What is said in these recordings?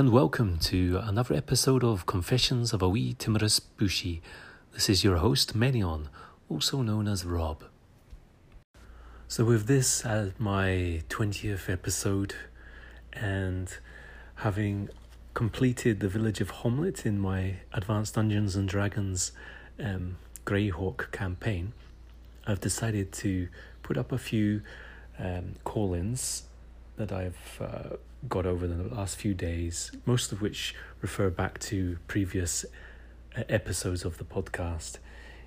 and welcome to another episode of Confessions of a Wee Timorous Beastie. This is your host, Menion, also known as Rob. So, with this as my 20th episode, and having completed the village of Hommlet in my Advanced Dungeons and Dragons um, Greyhawk campaign, I've decided to put up a few um, call ins that I've uh, got over the last few days, most of which refer back to previous uh, episodes of the podcast,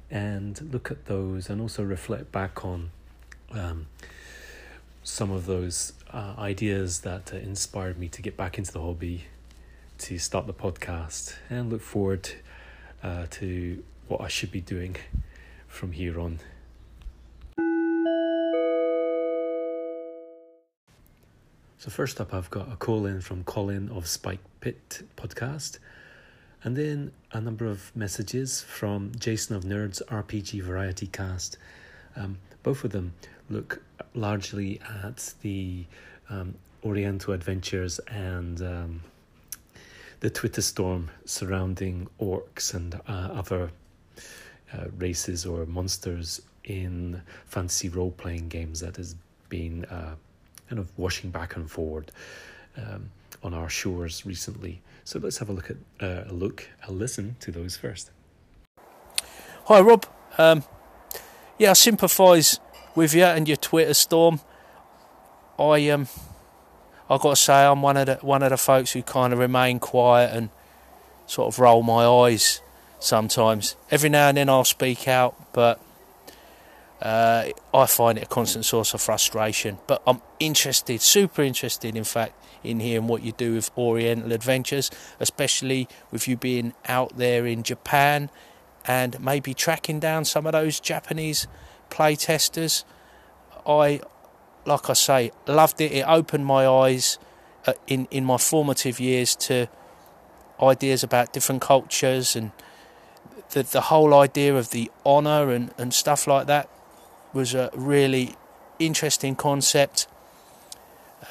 and look at those and also reflect back on um, some of those uh, ideas that uh, inspired me to get back into the hobby, to start the podcast, and look forward uh, to what I should be doing from here on. So, first up, I've got a call in from Colin of Spike Pit podcast, and then a number of messages from Jason of Nerds RPG Variety Cast. Um, both of them look largely at the um, Oriental adventures and um, the Twitter storm surrounding orcs and uh, other uh, races or monsters in fantasy role playing games that has been. Uh, kind of washing back and forward um, on our shores recently. So let's have a look at uh, a look, a listen to those first. Hi, Rob. Um, yeah, I sympathise with you and your Twitter storm. I um, I got to say, I'm one of the one of the folks who kind of remain quiet and sort of roll my eyes sometimes. Every now and then I'll speak out, but uh, I find it a constant source of frustration. But I'm interested, super interested, in fact, in hearing what you do with Oriental Adventures, especially with you being out there in Japan and maybe tracking down some of those Japanese playtesters. I, like I say, loved it. It opened my eyes uh, in in my formative years to ideas about different cultures and the the whole idea of the honour and, and stuff like that was a really interesting concept.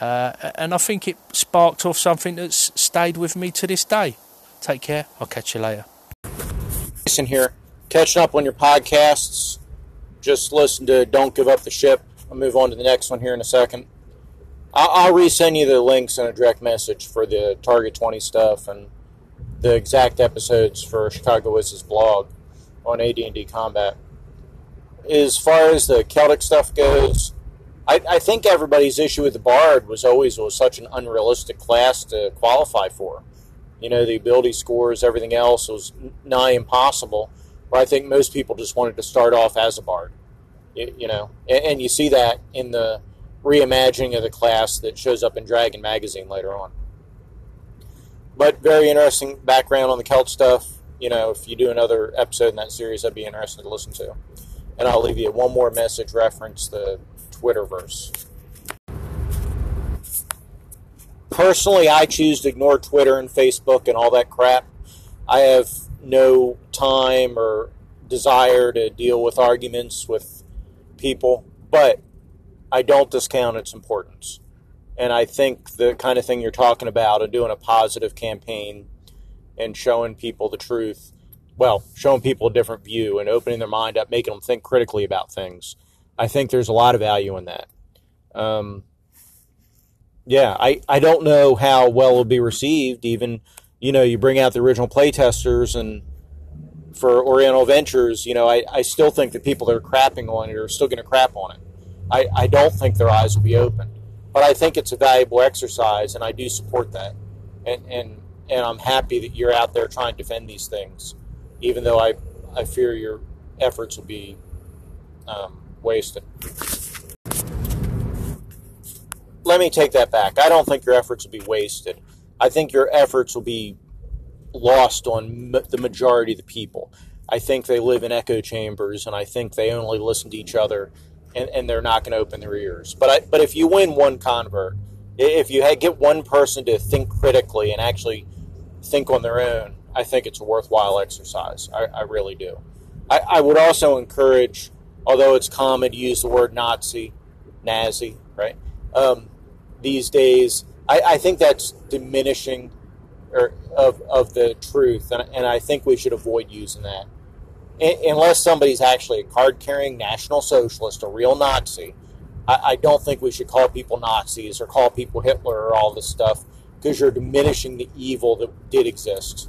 Uh, and I think it sparked off something that's stayed with me to this day. Take care. I'll catch you later. Jason here, catching up on your podcasts. Just listen to Don't Give Up the Ship. I'll move on to the next one here in a second. I'll, I'll resend you the links in a direct message for the Target 20 stuff and the exact episodes for Chicago Wiz's blog on AD&D Combat as far as the Celtic stuff goes, I, I, think everybody's issue with the Bard was always was such an unrealistic class to qualify for. You know, the ability scores, everything else was nigh impossible. Where I think most people just wanted to start off as a Bard. You, you know, and, and you see that in the reimagining of the class that shows up in Dragon Magazine later on. But very interesting background on the Celt stuff. You know, if you do another episode in that series, I'd be interested to listen to. And I'll leave you one more message reference the Twitterverse. Personally, I choose to ignore Twitter and Facebook and all that crap. I have no time or desire to deal with arguments with people, but I don't discount its importance. And I think the kind of thing you're talking about and doing a positive campaign and showing people the truth well, showing people a different view and opening their mind up, making them think critically about things. I think there's a lot of value in that. Um, yeah, I, I don't know how well it'll be received. Even, you know, you bring out the original playtesters and for Oriental Ventures, you know, I, I still think that people that are crapping on it are still going to crap on it. I, I don't think their eyes will be open. But I think it's a valuable exercise, and I do support that. And, and, and I'm happy that you're out there trying to defend these things even though I, I fear your efforts will be um, wasted. Let me take that back. I don't think your efforts will be wasted. I think your efforts will be lost on the majority of the people. I think they live in echo chambers, and I think they only listen to each other, and, and they're not going to open their ears. But I, but if you win one convert, if you get one person to think critically and actually think on their own, I think it's a worthwhile exercise. I, I really do. I, I, would also encourage, although it's common to use the word Nazi, Nazi, right? Um, these days, I, I, think that's diminishing or of, of the truth, and, and I think we should avoid using that. unless somebody's actually a card carrying National Socialist, a real Nazi, I, I don't think we should call people Nazis or call people Hitler or all this stuff because you're diminishing the evil that did exist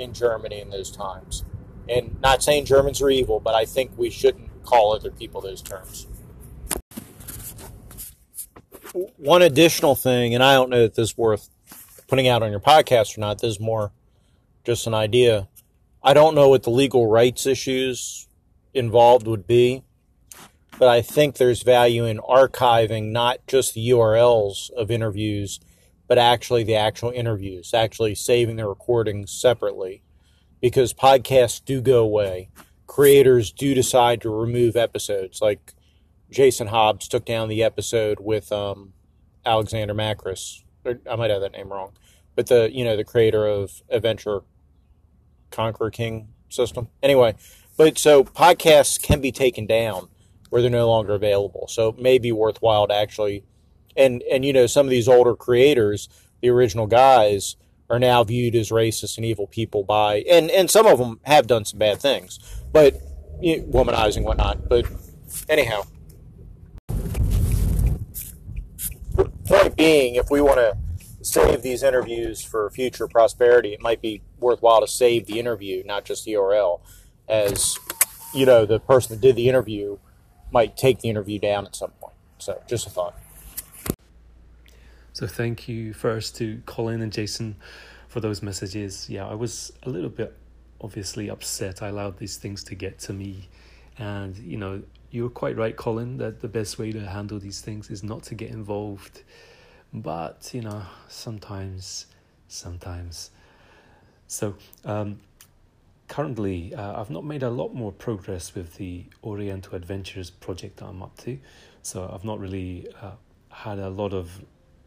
in Germany in those times. And not saying Germans are evil, but I think we shouldn't call other people those terms. One additional thing, and I don't know if this is worth putting out on your podcast or not, this is more just an idea. I don't know what the legal rights issues involved would be, but I think there's value in archiving not just the URLs of interviews, but actually the actual interviews, actually saving the recordings separately because podcasts do go away. Creators do decide to remove episodes. Like Jason Hobbs took down the episode with um, Alexander Macris. I might have that name wrong, but the you know the creator of Adventurer Conqueror King system. Anyway, but so podcasts can be taken down where they're no longer available. So it may be worthwhile to actually, and and you know some of these older creators, the original guys, are now viewed as racist and evil people by, and and some of them have done some bad things, but you know, womanizing whatnot. But anyhow, point being, if we want to save these interviews for future prosperity, it might be worthwhile to save the interview, not just the URL, as you know the person that did the interview might take the interview down at some point. So just a thought. So thank you first to Colin and Jason for those messages. Yeah, I was a little bit obviously upset. I allowed these things to get to me. And, you know, you're quite right, Colin, that the best way to handle these things is not to get involved. But, you know, sometimes, sometimes. So, um, currently, uh, I've not made a lot more progress with the Oriental Adventures project that I'm up to. So I've not really uh, had a lot of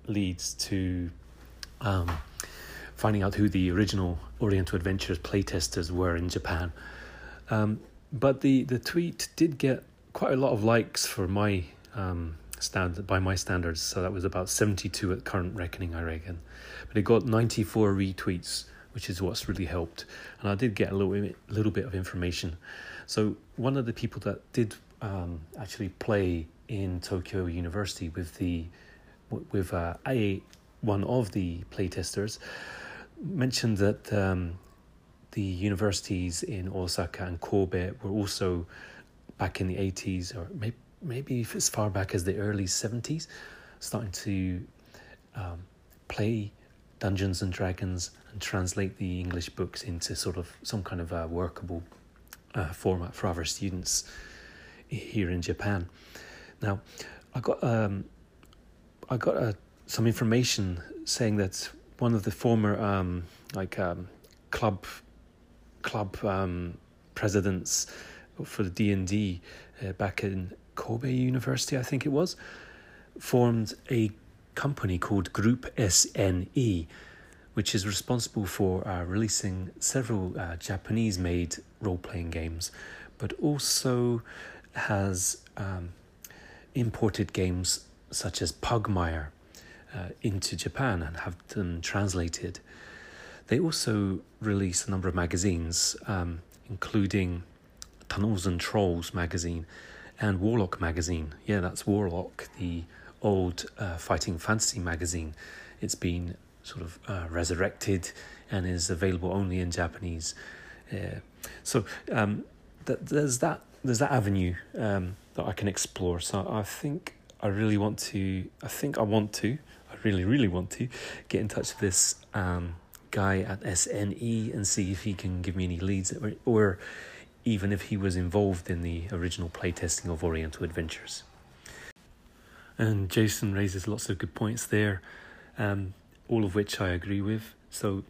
leads to um, finding out who the original Oriental Adventures playtesters were in Japan. Um, but the, the tweet did get quite a lot of likes for my um, stand by my standards. So that was about 72 at current reckoning, I reckon. But it got 94 retweets which is what's really helped. And I did get a little little bit of information. So one of the people that did um, actually play in Tokyo University with the with uh, a one of the playtesters mentioned that um, the universities in Osaka and Kobe were also back in the 80s or maybe maybe as far back as the early 70s starting to um, play Dungeons and Dragons and translate the English books into sort of some kind of a workable uh, format for our students here in Japan. Now, I got um, I got uh, some information saying that one of the former um, like um, club club um, presidents for the D and D uh, back in Kobe University, I think it was, formed a company called Group SNE, which is responsible for uh, releasing several uh, Japanese made role playing games, but also has um, imported games such as Pugmire uh, into Japan and have them translated. They also release a number of magazines, um, including Tunnels and Trolls magazine and Warlock magazine. Yeah, that's Warlock, the old uh, fighting fantasy magazine. It's been sort of uh, resurrected and is available only in Japanese. Uh, so um, th- there's that there's that avenue um, that I can explore. So I think I really want to. I think I want to. I really really want to get in touch with this um, guy at SNE and see if he can give me any leads or, or even if he was involved in the original playtesting of Oriental Adventures. And Jason raises lots of good points there, um, all of which I agree with. So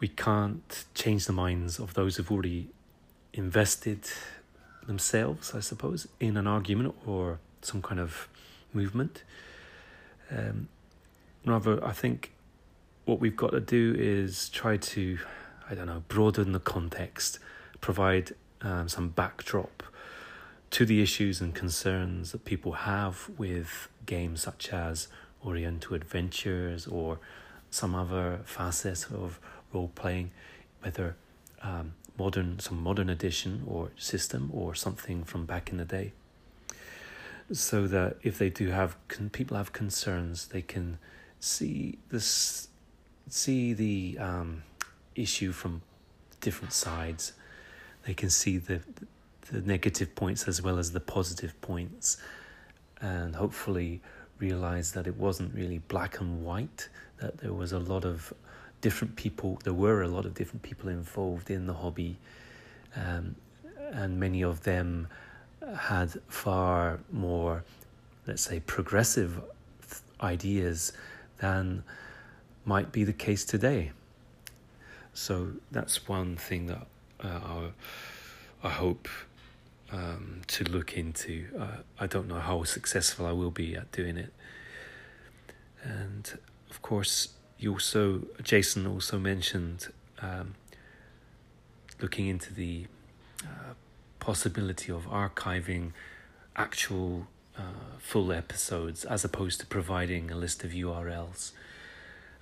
we can't change the minds of those who've already invested themselves, I suppose, in an argument or some kind of movement. Um, rather, I think what we've got to do is try to, I don't know, broaden the context, provide um, some backdrop to the issues and concerns that people have with games such as Oriental Adventures or some other facets of role playing, whether um, modern, some modern edition or system or something from back in the day. So that if they do have can people have concerns, they can see this, see the um, issue from different sides. They can see the the negative points as well as the positive points, and hopefully realize that it wasn't really black and white. That there was a lot of different people. There were a lot of different people involved in the hobby, um, and many of them had far more, let's say, progressive ideas than might be the case today. So that's one thing that uh, I, hope um, to look into. Uh, I don't know how successful I will be at doing it. And of course, you also, Jason also mentioned um, looking into the uh, possibility of archiving actual uh, full episodes as opposed to providing a list of URLs.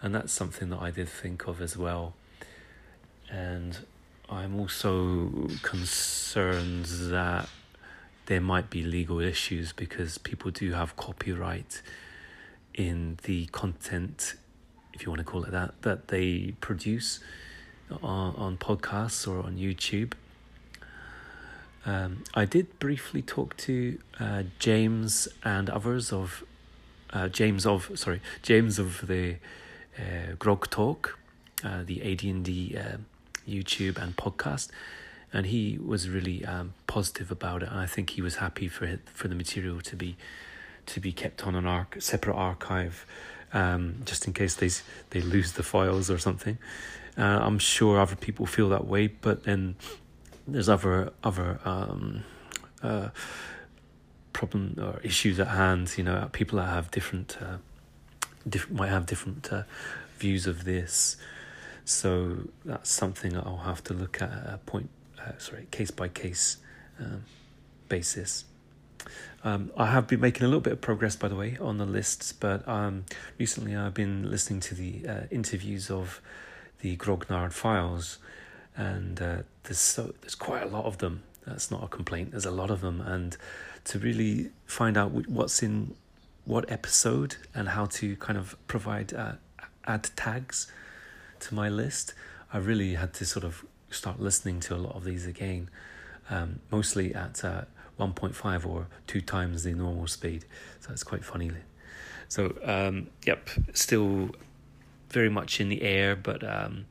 And that's something that I did think of as well. And I'm also concerned that there might be legal issues because people do have copyright in the content, if you want to call it that, that they produce on, on podcasts or on YouTube. Um, I did briefly talk to uh, James and others of uh, James of sorry James of the uh, Grog Talk, uh, the AD&D uh, YouTube and podcast, and he was really um, positive about it. And I think he was happy for it, for the material to be to be kept on an arc separate archive, um, just in case they they lose the files or something. Uh, I'm sure other people feel that way, but then there's other other um, uh, problem or issues at hand. You know, people that have different, uh, might have different uh, views of this. So that's something I'll have to look at a point, uh, sorry, case by case um, basis. Um, I have been making a little bit of progress, by the way, on the lists, but um, recently I've been listening to the uh, interviews of the Grognard files, and uh, there's so there's quite a lot of them. That's not a complaint. There's a lot of them, and to really find out what's in what episode and how to kind of provide uh, add tags to my list, I really had to sort of start listening to a lot of these again, um, mostly at uh, 1.5 or two times the normal speed. So it's quite funny. So, um, yep, still very much in the air, but um,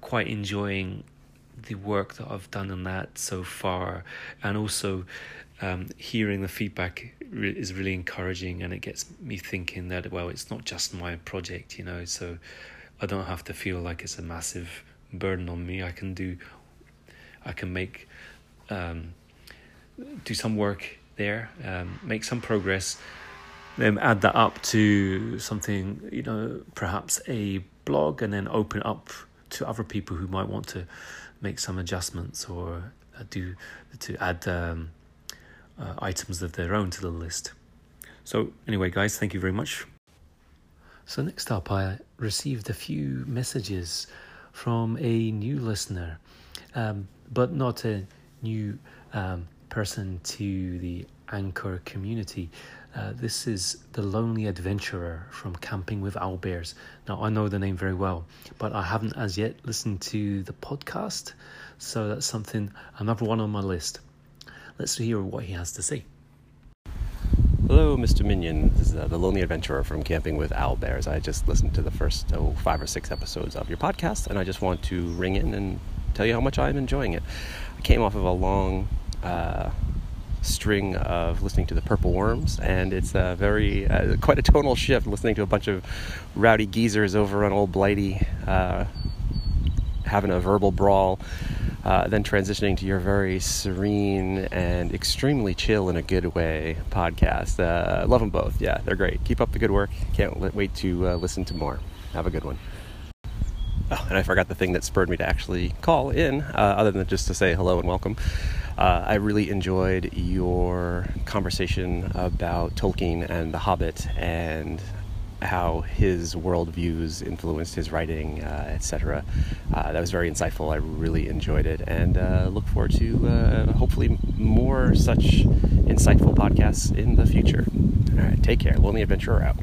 quite enjoying the work that I've done on that so far, and also um, hearing the feedback is really encouraging, and it gets me thinking that well, it's not just my project, you know. So I don't have to feel like it's a massive burden on me. I can do, I can make, um, do some work there, um, make some progress, then add that up to something, you know, perhaps a blog, and then open up to other people who might want to make some adjustments or uh, do to add um, uh, items of their own to the list. So anyway, guys, thank you very much so, next up, I received a few messages from a new listener, um, but not a new um, person to the Anchor community. Uh, this is the Lonely Adventurer from Camping with Owlbears. Now, I know the name very well, but I haven't as yet listened to the podcast, so that's something, another one on my list. Let's hear what he has to say. Hello, Mr. Minion. This is uh, the Lonely Adventurer from Camping with Owl Bears. I just listened to the first oh, five or six episodes of your podcast, and I just want to ring in and tell you how much I'm enjoying it. I came off of a long uh, string of listening to the Purple Worms, and it's a very uh, quite a tonal shift listening to a bunch of rowdy geezers over on Old Blighty uh, having a verbal brawl uh, then transitioning to your very serene and extremely chill in a good way podcast. Uh, love them both. Yeah, they're great. Keep up the good work. Can't wait to uh, listen to more. Have a good one. Oh, and I forgot the thing that spurred me to actually call in, uh, other than just to say hello and welcome. Uh, I really enjoyed your conversation about Tolkien and The Hobbit and how his worldviews influenced his writing, uh, etc. Uh, that was very insightful. I really enjoyed it, and uh, look forward to uh, hopefully more such insightful podcasts in the future. All right, take care. Lonely Adventurer out.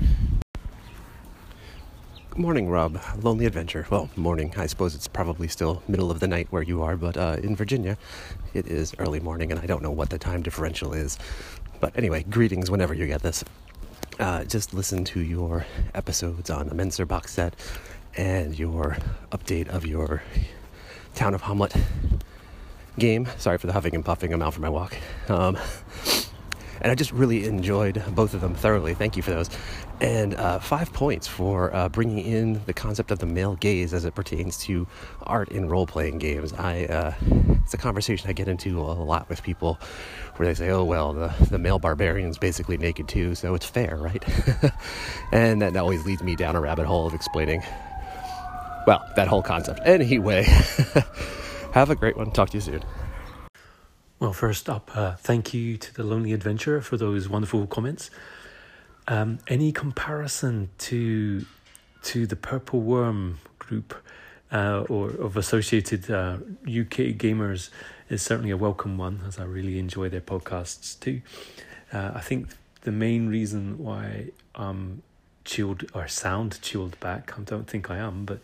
Morning, Rob. Lonely Adventure. Well, morning. I suppose it's probably still middle of the night where you are, but uh, in Virginia, it is early morning, and I don't know what the time differential is. But anyway, greetings whenever you get this. Uh, just listen to your episodes on the Mentzer box set and your update of your Town of Hommlet game. Sorry for the huffing and puffing. I'm out for my walk. Um, and I just really enjoyed both of them thoroughly. Thank you for those. And uh, five points for uh, bringing in the concept of the male gaze as it pertains to art in role playing games. I uh, it's a conversation I get into a lot with people where they say, "Oh well, the the male barbarian's basically naked too, so it's fair, right?" and that always leads me down a rabbit hole of explaining. Well, that whole concept. Anyway, have a great one. Talk to you soon. Well, first up, uh, thank you to the Lonely Adventurer for those wonderful comments. Um, any comparison to to the Purple Worm group uh, or of associated uh, UK gamers is certainly a welcome one, as I really enjoy their podcasts too. Uh, I think the main reason why I'm chilled or sound chilled back, I don't think I am, but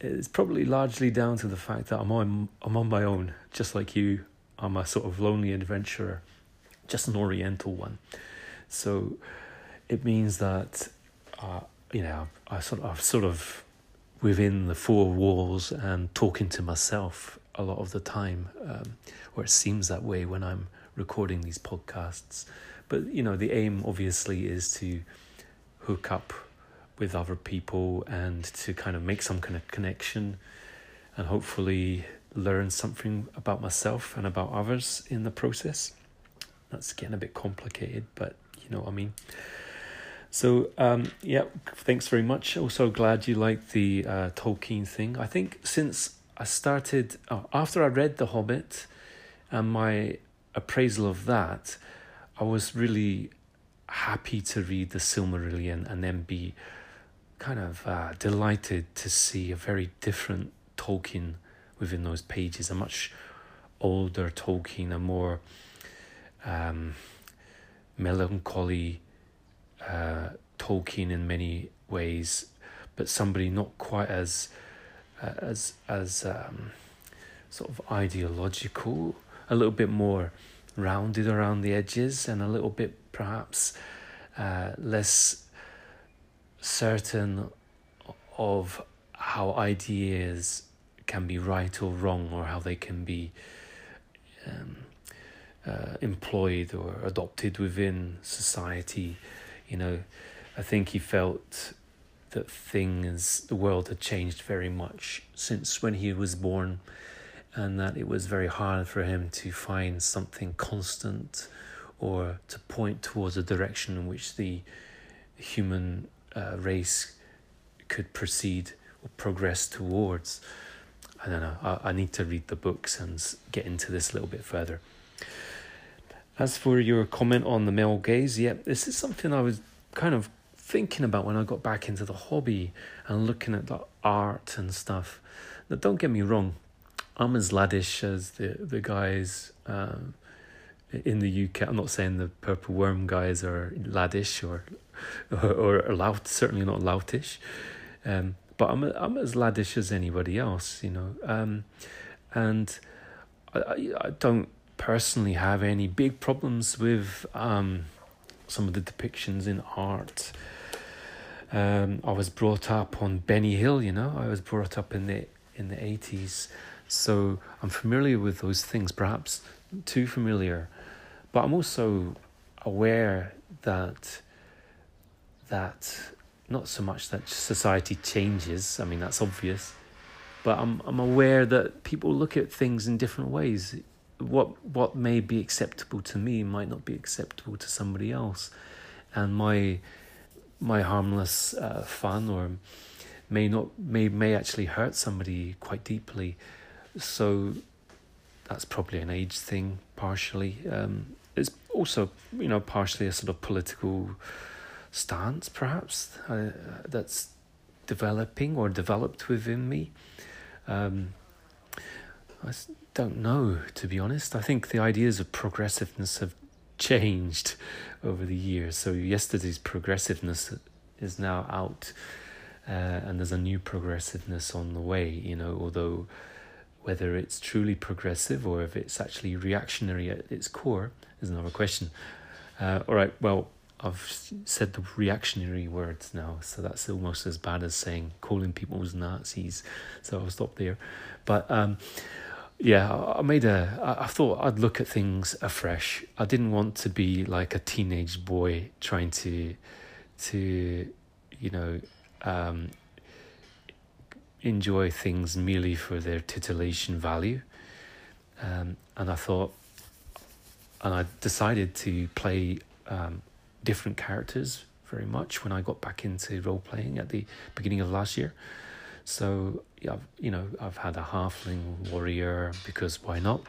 it's probably largely down to the fact that I'm on I'm on my own, just like you I'm a sort of lonely adventurer, just an Oriental one. So it means that uh, you know I sort of sort of within the four walls and talking to myself a lot of the time, um, or it seems that way when I'm recording these podcasts. But you know the aim obviously is to hook up with other people and to kind of make some kind of connection and hopefully learn something about myself and about others in the process. That's getting a bit complicated, but you know what I mean. So um, yeah, thanks very much. Also glad you liked the uh, Tolkien thing. I think since I started oh, after I read The Hobbit and my appraisal of that, I was really happy to read the Silmarillion and then be kind of uh, delighted to see a very different Tolkien within those pages. A much older Tolkien, a more um, melancholy uh, Tolkien in many ways, but somebody not quite as uh, as as um, sort of ideological, a little bit more rounded around the edges, and a little bit perhaps uh, less certain of how ideas can be right or wrong, or how they can be um, uh, employed or adopted within society. You know, I think he felt that things, the world had changed very much since when he was born, and that it was very hard for him to find something constant or to point towards a direction in which the human uh, race could proceed or progress towards. I don't know. I, I need to read the books and get into this a little bit further. As for your comment on the male gaze, yeah, this is something I was kind of thinking about when I got back into the hobby and looking at the art and stuff. Now, don't get me wrong, I'm as laddish as the the guys um, in the UK. I'm not saying the purple worm guys are laddish or or, or lout. Certainly not loutish. Um, but I'm I'm as laddish as anybody else, you know. Um, and I, I don't personally have any big problems with um, some of the depictions in art. Um, I was brought up on Benny Hill, you know. I was brought up in the in the eighties, so I'm familiar with those things. Perhaps too familiar, but I'm also aware that that not so much that society changes. I mean, that's obvious, but I'm I'm aware that people look at things in different ways. What what may be acceptable to me might not be acceptable to somebody else, and my my harmless uh, fun or may not may may actually hurt somebody quite deeply. So that's probably an age thing partially. Um, it's also you know partially a sort of political stance, perhaps uh, that's developing or developed within me. Um, I don't know, to be honest. I think the ideas of progressiveness have changed over the years. So yesterday's progressiveness is now out, uh, and there's a new progressiveness on the way. You know, although whether it's truly progressive or if it's actually reactionary at its core is another question. Uh, all right, well, I've said the reactionary words now, so that's almost as bad as saying calling people Nazis. So I'll stop there. But um, yeah, I made a. I thought I'd look at things afresh. I didn't want to be like a teenage boy trying to, to, you know, um, enjoy things merely for their titillation value. Um, and I thought, and I decided to play um, different characters very much when I got back into role playing at the beginning of last year. So I've, you know, I've had a halfling warrior because why not?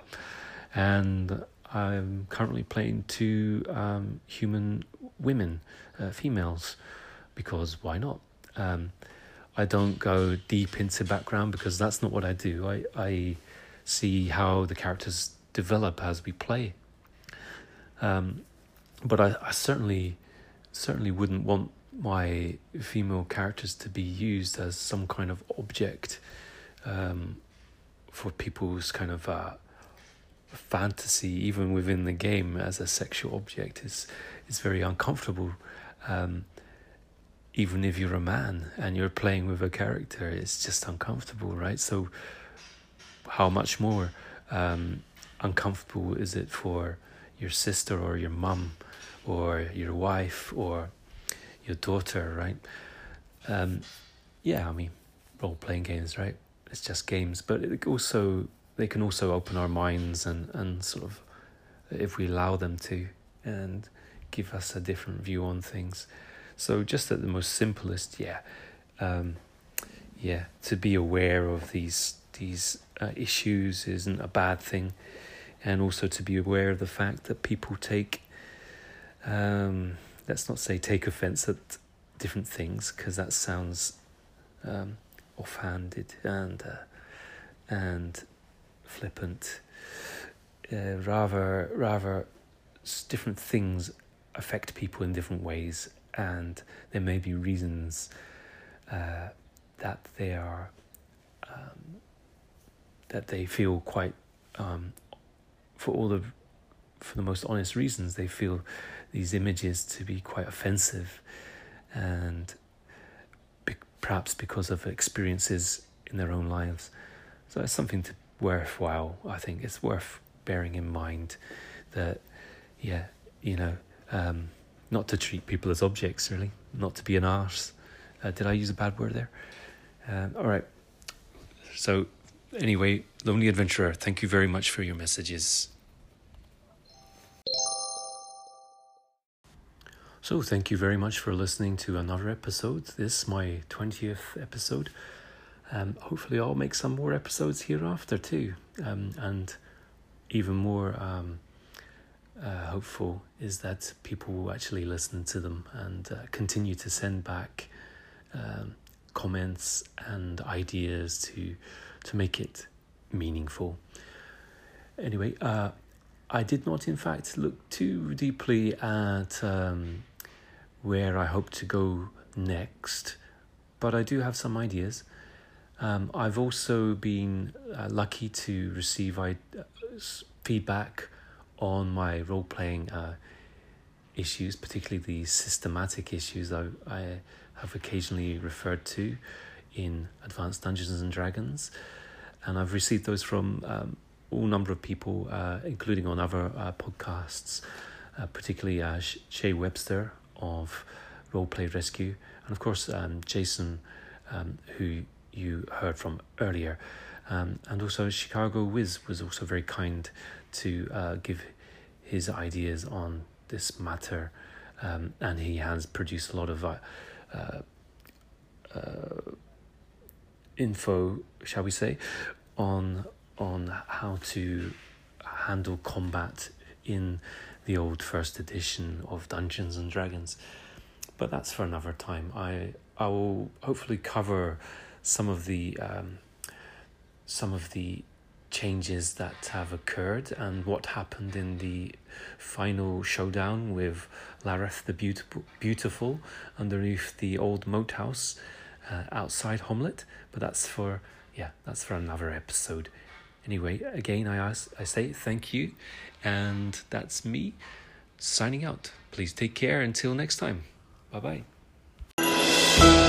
And I'm currently playing two um, human women, uh, females, because why not? Um, I don't go deep into background because that's not what I do. I I see how the characters develop as we play. Um, but I, I certainly certainly wouldn't want my female characters to be used as some kind of object um, for people's kind of uh, fantasy, even within the game, as a sexual object is is very uncomfortable. Um, even if you're a man and you're playing with a character, it's just uncomfortable, right? So, how much more um, uncomfortable is it for your sister or your mum or your wife or your daughter, right? Um, yeah, I mean, role playing games, right? It's just games, but it also they can also open our minds and and sort of if we allow them to and give us a different view on things. So just at the most simplest, yeah, um, yeah, to be aware of these these uh, issues isn't a bad thing, and also to be aware of the fact that people take um, let's not say take offense at different things because that sounds um, offhanded and uh, and flippant. Uh, rather, rather, different things affect people in different ways, and there may be reasons uh, that they are um, that they feel quite um, for all the for the most honest reasons they feel these images to be quite offensive and be- perhaps because of experiences in their own lives. So it's something to worthwhile. I think it's worth bearing in mind that, yeah, you know, um, not to treat people as objects, really, not to be an arse. Uh, did I use a bad word there? Um, all right. So, anyway, Lonely Adventurer, thank you very much for your messages. So, thank you very much for listening to another episode. This my 20th episode. Um, hopefully, I'll make some more episodes hereafter too. Um, and even more um, uh, hopeful is that people will actually listen to them and uh, continue to send back um, comments and ideas to to make it meaningful. Anyway, uh, I did not, in fact, look too deeply at um, where I hope to go next, but I do have some ideas. Um, I've also been uh, lucky to receive uh, feedback on my role playing uh, issues, particularly the systematic issues I, I have occasionally referred to in Advanced Dungeons and Dragons. And I've received those from um, all number of people, uh, including on other uh, podcasts, uh, particularly Shay Webster of Roleplay Rescue, and of course um, Jason, um, who you heard from earlier, um, and also Chicago Wiz was also very kind to uh, give his ideas on this matter, um, and he has produced a lot of uh, uh, uh, info, shall we say, on on how to handle combat in the old first edition of Dungeons and Dragons. but that's for another time. I I will hopefully cover some of the um, some of the changes that have occurred and what happened in the final showdown with Lareth the Beautiful, beautiful underneath the old moat house uh, outside Hommlet. But that's for yeah, that's for another episode. Anyway, again, I ask, I say thank you, and that's me signing out. Please take care until next time. Bye bye.